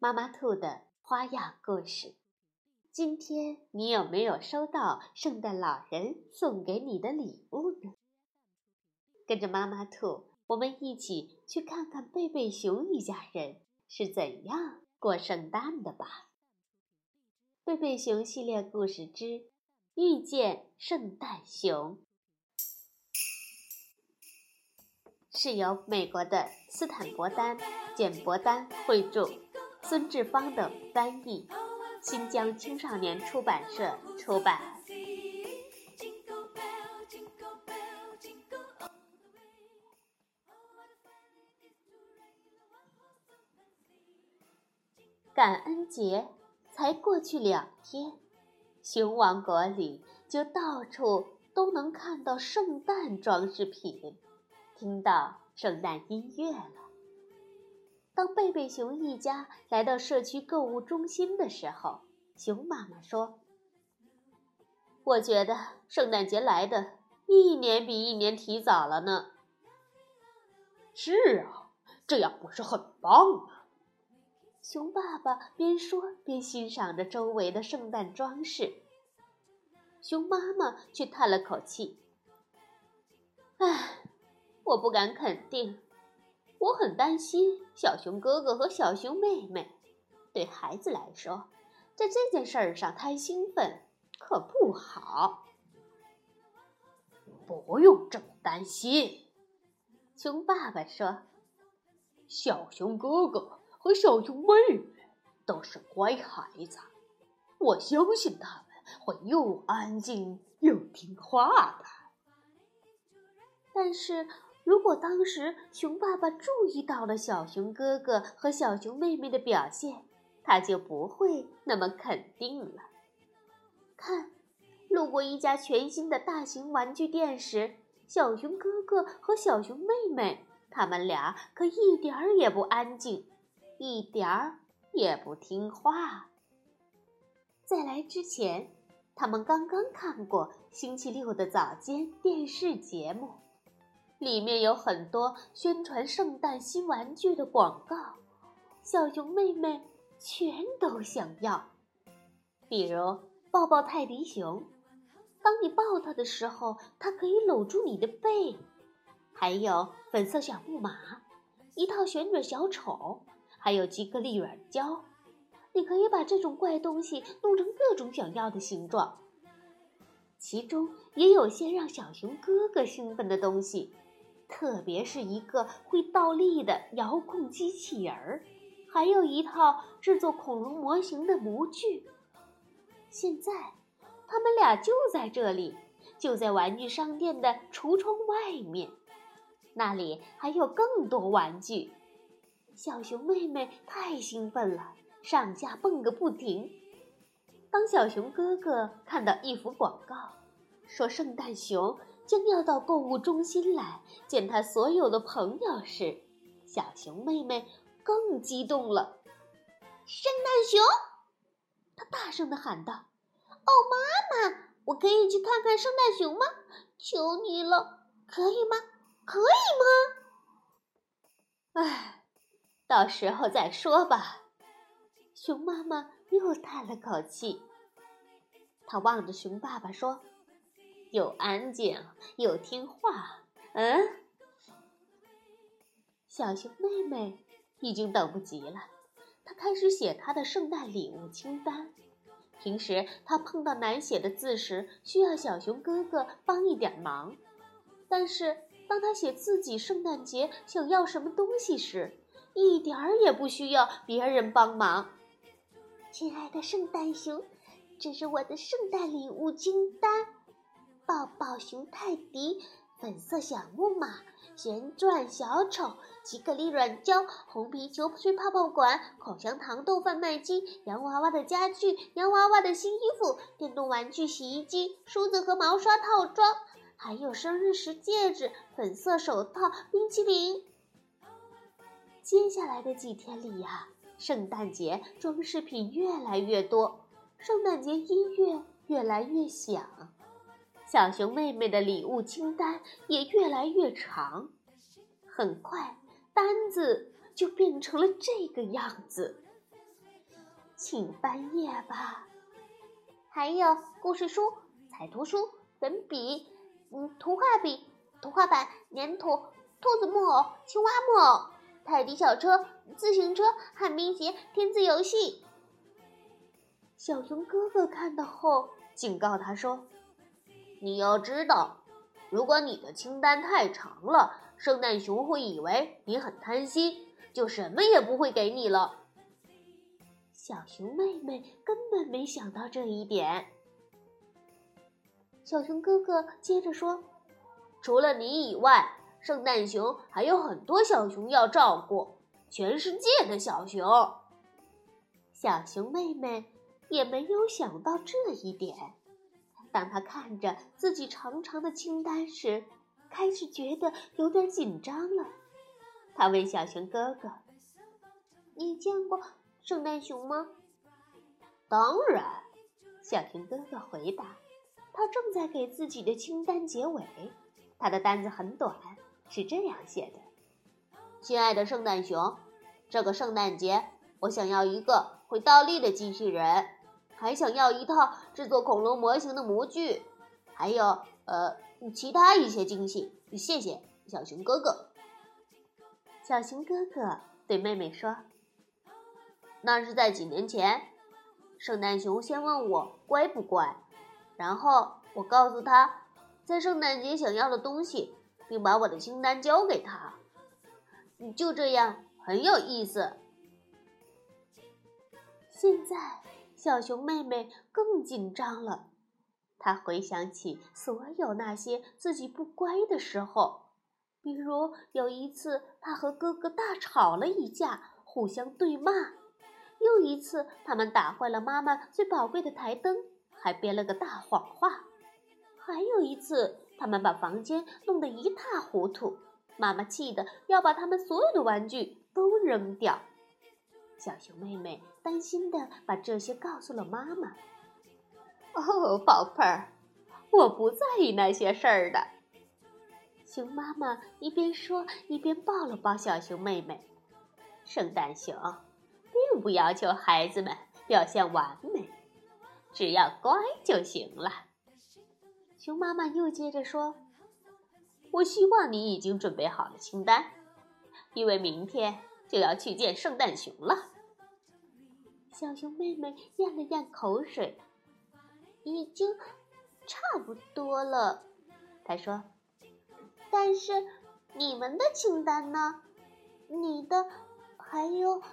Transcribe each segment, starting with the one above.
妈妈兔的花样故事，今天你有没有收到圣诞老人送给你的礼物呢？跟着妈妈兔，我们一起去看看贝贝熊一家人是怎样过圣诞的吧。贝贝熊系列故事之遇见圣诞熊，是由美国的斯坦伯丹、简伯丹绘著。孙志芳等翻译，新疆青少年出版社出版。感恩节才过去两天，熊王国里就到处都能看到圣诞装饰品，听到圣诞音乐了。当贝贝熊一家来到社区购物中心的时候，熊妈妈说：“我觉得圣诞节来的一年比一年提早了呢。”“是啊，这样不是很棒吗？”熊爸爸边说边欣赏着周围的圣诞装饰。熊妈妈却叹了口气：“唉，我不敢肯定。”我很担心小熊哥哥和小熊妹妹。对孩子来说，在这件事上太兴奋可不好。不用这么担心，熊爸爸说：“小熊哥哥和小熊妹妹都是乖孩子，我相信他们会又安静又听话的。”但是。如果当时熊爸爸注意到了小熊哥哥和小熊妹妹的表现，他就不会那么肯定了。看，路过一家全新的大型玩具店时，小熊哥哥和小熊妹妹，他们俩可一点儿也不安静，一点儿也不听话。在来之前，他们刚刚看过星期六的早间电视节目。里面有很多宣传圣诞新玩具的广告，小熊妹妹全都想要。比如抱抱泰迪熊，当你抱它的时候，它可以搂住你的背；还有粉色小木马，一套旋转小丑，还有吉格利软胶，你可以把这种怪东西弄成各种想要的形状。其中也有些让小熊哥哥兴奋的东西。特别是一个会倒立的遥控机器人儿，还有一套制作恐龙模型的模具。现在，他们俩就在这里，就在玩具商店的橱窗外面。那里还有更多玩具。小熊妹妹太兴奋了，上下蹦个不停。当小熊哥哥看到一幅广告，说圣诞熊。将要到购物中心来见他所有的朋友时，小熊妹妹更激动了。圣诞熊，她大声的喊道：“哦，妈妈，我可以去看看圣诞熊吗？求你了，可以吗？可以吗？”哎，到时候再说吧。熊妈妈又叹了口气，她望着熊爸爸说。又安静又听话，嗯，小熊妹妹已经等不及了，她开始写她的圣诞礼物清单。平时她碰到难写的字时，需要小熊哥哥帮一点忙；但是当她写自己圣诞节想要什么东西时，一点儿也不需要别人帮忙。亲爱的圣诞熊，这是我的圣诞礼物清单。抱抱熊泰迪，粉色小木马、旋转小丑、吉克力软胶、红皮球吹泡泡管、口香糖豆贩卖机、洋娃娃的家具、洋娃娃的新衣服、电动玩具洗衣机、梳子和毛刷套装，还有生日时戒指、粉色手套、冰淇淋。接下来的几天里呀，圣诞节装饰品越来越多，圣诞节音乐越来越响，小熊妹妹的礼物清单也越来越长。很快，单子就变成了这个样子。请翻页吧，还有故事书、彩图书、粉笔、嗯，图画笔、图画板、粘土、兔子木偶、青蛙木偶。泰迪小车、自行车、旱冰鞋、填字游戏。小熊哥哥看到后警告他说：“你要知道，如果你的清单太长了，圣诞熊会以为你很贪心，就什么也不会给你了。”小熊妹妹根本没想到这一点。小熊哥哥接着说：“除了你以外。”圣诞熊还有很多小熊要照顾，全世界的小熊。小熊妹妹也没有想到这一点。当他看着自己长长的清单时，开始觉得有点紧张了。他问小熊哥哥：“你见过圣诞熊吗？”“当然。”小熊哥哥回答。他正在给自己的清单结尾，他的单子很短。是这样写的：“亲爱的圣诞熊，这个圣诞节我想要一个会倒立的机器人，还想要一套制作恐龙模型的模具，还有呃其他一些惊喜。谢谢，小熊哥哥。”小熊哥哥对妹妹说：“那是在几年前，圣诞熊先问我乖不乖，然后我告诉他，在圣诞节想要的东西。”并把我的清单交给他，就这样很有意思。现在，小熊妹妹更紧张了。她回想起所有那些自己不乖的时候，比如有一次她和哥哥大吵了一架，互相对骂；又一次他们打坏了妈妈最宝贵的台灯，还编了个大谎话；还有一次。他们把房间弄得一塌糊涂，妈妈气得要把他们所有的玩具都扔掉。小熊妹妹担心的把这些告诉了妈妈。哦，宝贝儿，我不在意那些事儿的。熊妈妈一边说一边抱了抱小熊妹妹。圣诞熊并不要求孩子们表现完美，只要乖就行了。熊妈妈又接着说：“我希望你已经准备好了清单，因为明天就要去见圣诞熊了。”小熊妹妹咽了咽口水，已经差不多了。她说：“但是你们的清单呢？你的，还有爸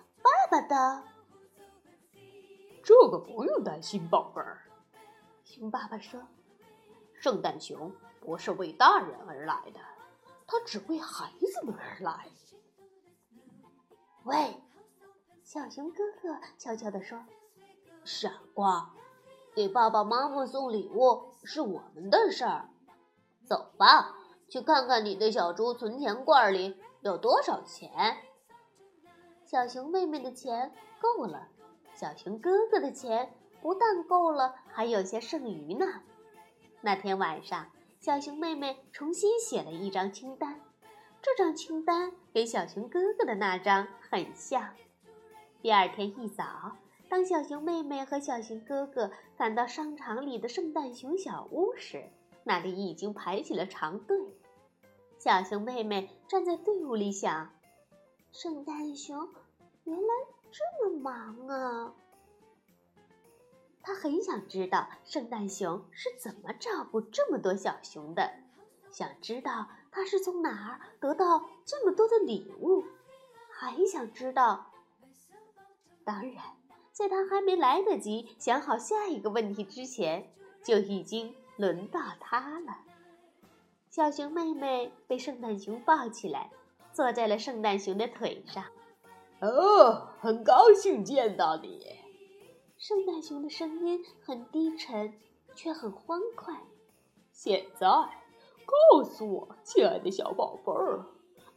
爸的。”这个不用担心，宝贝儿。熊爸爸说。圣诞熊不是为大人而来的，它只为孩子们而来。喂，小熊哥哥悄悄地说：“傻瓜，给爸爸妈妈送礼物是我们的事儿。走吧，去看看你的小猪存钱罐里有多少钱。”小熊妹妹的钱够了，小熊哥哥的钱不但够了，还有些剩余呢。那天晚上，小熊妹妹重新写了一张清单。这张清单跟小熊哥哥的那张很像。第二天一早，当小熊妹妹和小熊哥哥赶到商场里的圣诞熊小屋时，那里已经排起了长队。小熊妹妹站在队伍里想：“圣诞熊原来这么忙啊！”他很想知道圣诞熊是怎么照顾这么多小熊的，想知道他是从哪儿得到这么多的礼物，还想知道。当然，在他还没来得及想好下一个问题之前，就已经轮到他了。小熊妹妹被圣诞熊抱起来，坐在了圣诞熊的腿上。哦，很高兴见到你。圣诞熊的声音很低沉，却很欢快。现在，告诉我，亲爱的小宝贝儿，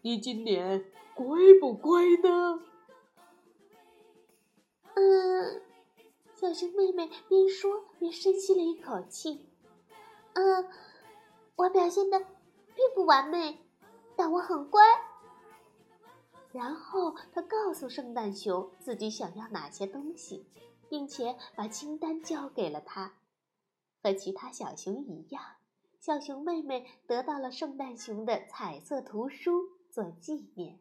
你今年乖不乖呢？嗯，小熊妹妹边说边深吸了一口气。嗯，我表现的并不完美，但我很乖。然后他告诉圣诞熊自己想要哪些东西，并且把清单交给了他。和其他小熊一样，小熊妹妹得到了圣诞熊的彩色图书做纪念。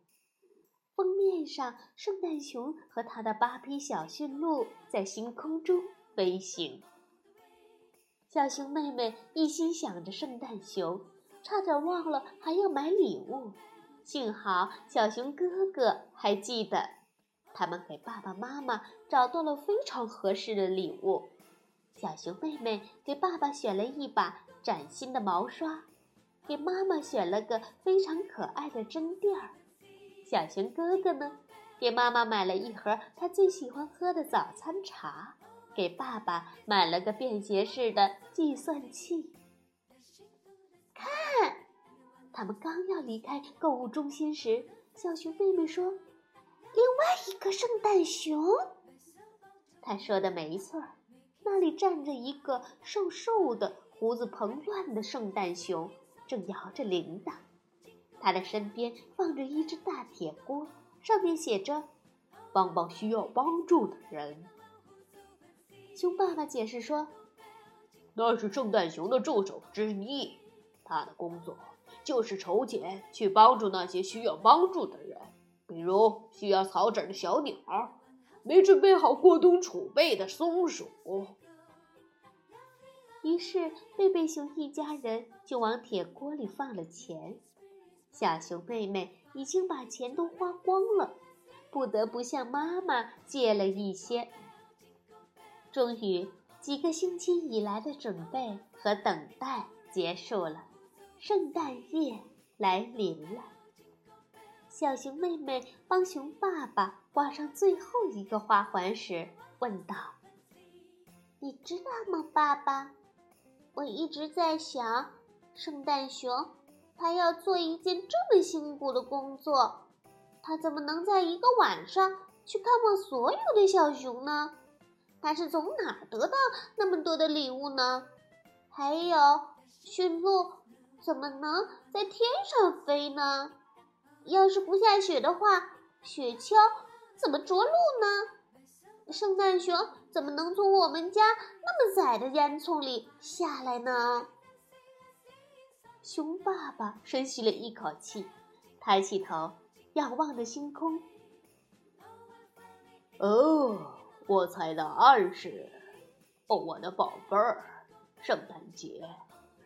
封面上，圣诞熊和他的八匹小驯鹿在星空中飞行。小熊妹妹一心想着圣诞熊，差点忘了还要买礼物。幸好小熊哥哥还记得，他们给爸爸妈妈找到了非常合适的礼物。小熊妹妹给爸爸选了一把崭新的毛刷，给妈妈选了个非常可爱的针垫儿。小熊哥哥呢，给妈妈买了一盒他最喜欢喝的早餐茶，给爸爸买了个便携式的计算器。看。他们刚要离开购物中心时，小熊妹妹说：“另外一个圣诞熊。”她说的没错，那里站着一个瘦瘦的、胡子蓬乱的圣诞熊，正摇着铃铛。他的身边放着一只大铁锅，上面写着：“帮帮需要帮助的人。”熊爸爸解释说：“那是圣诞熊的助手之一，他的工作。”就是筹钱去帮助那些需要帮助的人，比如需要草籽的小鸟，没准备好过冬储备的松鼠。于是，贝贝熊一家人就往铁锅里放了钱。小熊妹妹已经把钱都花光了，不得不向妈妈借了一些。终于，几个星期以来的准备和等待结束了。圣诞夜来临了，小熊妹妹帮熊爸爸挂上最后一个花环时，问道：“你知道吗，爸爸？我一直在想，圣诞熊他要做一件这么辛苦的工作，他怎么能在一个晚上去看望所有的小熊呢？他是从哪儿得到那么多的礼物呢？还有驯鹿。”怎么能在天上飞呢？要是不下雪的话，雪橇怎么着陆呢？圣诞熊怎么能从我们家那么窄的烟囱里下来呢？熊爸爸深吸了一口气，抬起头仰望着星空。哦，我猜答案是，哦，我的宝贝儿，圣诞节。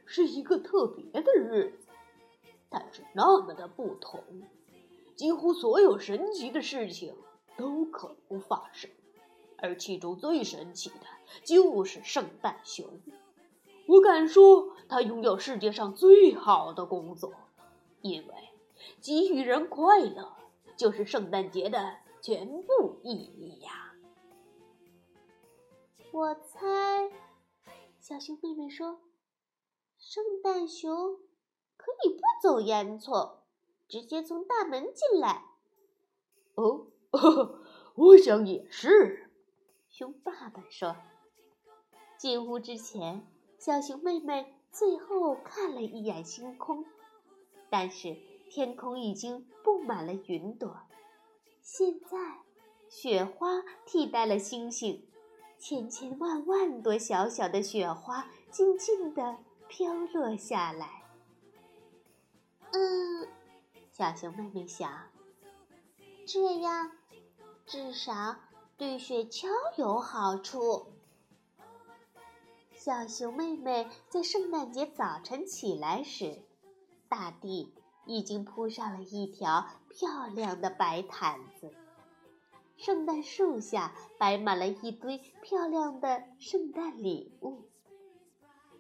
是一个特别的日子，但是那么的不同，几乎所有神奇的事情都可能发生，而其中最神奇的就是圣诞熊。我敢说，他拥有世界上最好的工作，因为给予人快乐就是圣诞节的全部意义呀。我猜，小熊妹妹说。圣诞熊可以不走烟囱，直接从大门进来。哦，我想也是。熊爸爸说。进屋之前，小熊妹妹最后看了一眼星空，但是天空已经布满了云朵。现在，雪花替代了星星，千千万万朵小小的雪花静静地。飘落下来。嗯，小熊妹妹想，这样至少对雪橇有好处。小熊妹妹在圣诞节早晨起来时，大地已经铺上了一条漂亮的白毯子，圣诞树下摆满了一堆漂亮的圣诞礼物。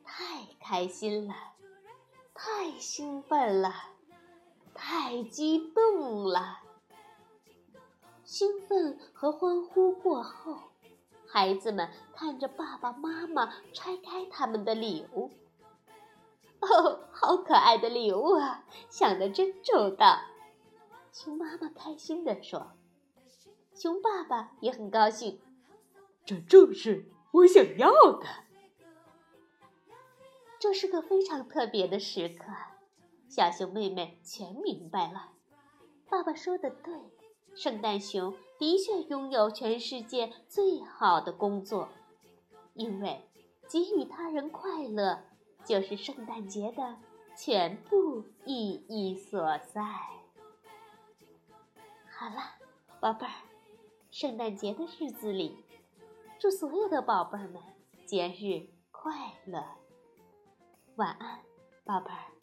太开心了，太兴奋了，太激动了。兴奋和欢呼过后，孩子们看着爸爸妈妈拆开他们的礼物。哦，好可爱的礼物啊！想的真周到。熊妈妈开心地说。熊爸爸也很高兴，这正是我想要的。这是个非常特别的时刻，小熊妹妹全明白了。爸爸说的对，圣诞熊的确拥有全世界最好的工作，因为给予他人快乐就是圣诞节的全部意义所在。好了，宝贝儿。圣诞节的日子里，祝所有的宝贝儿们节日快乐。晚安，宝贝儿。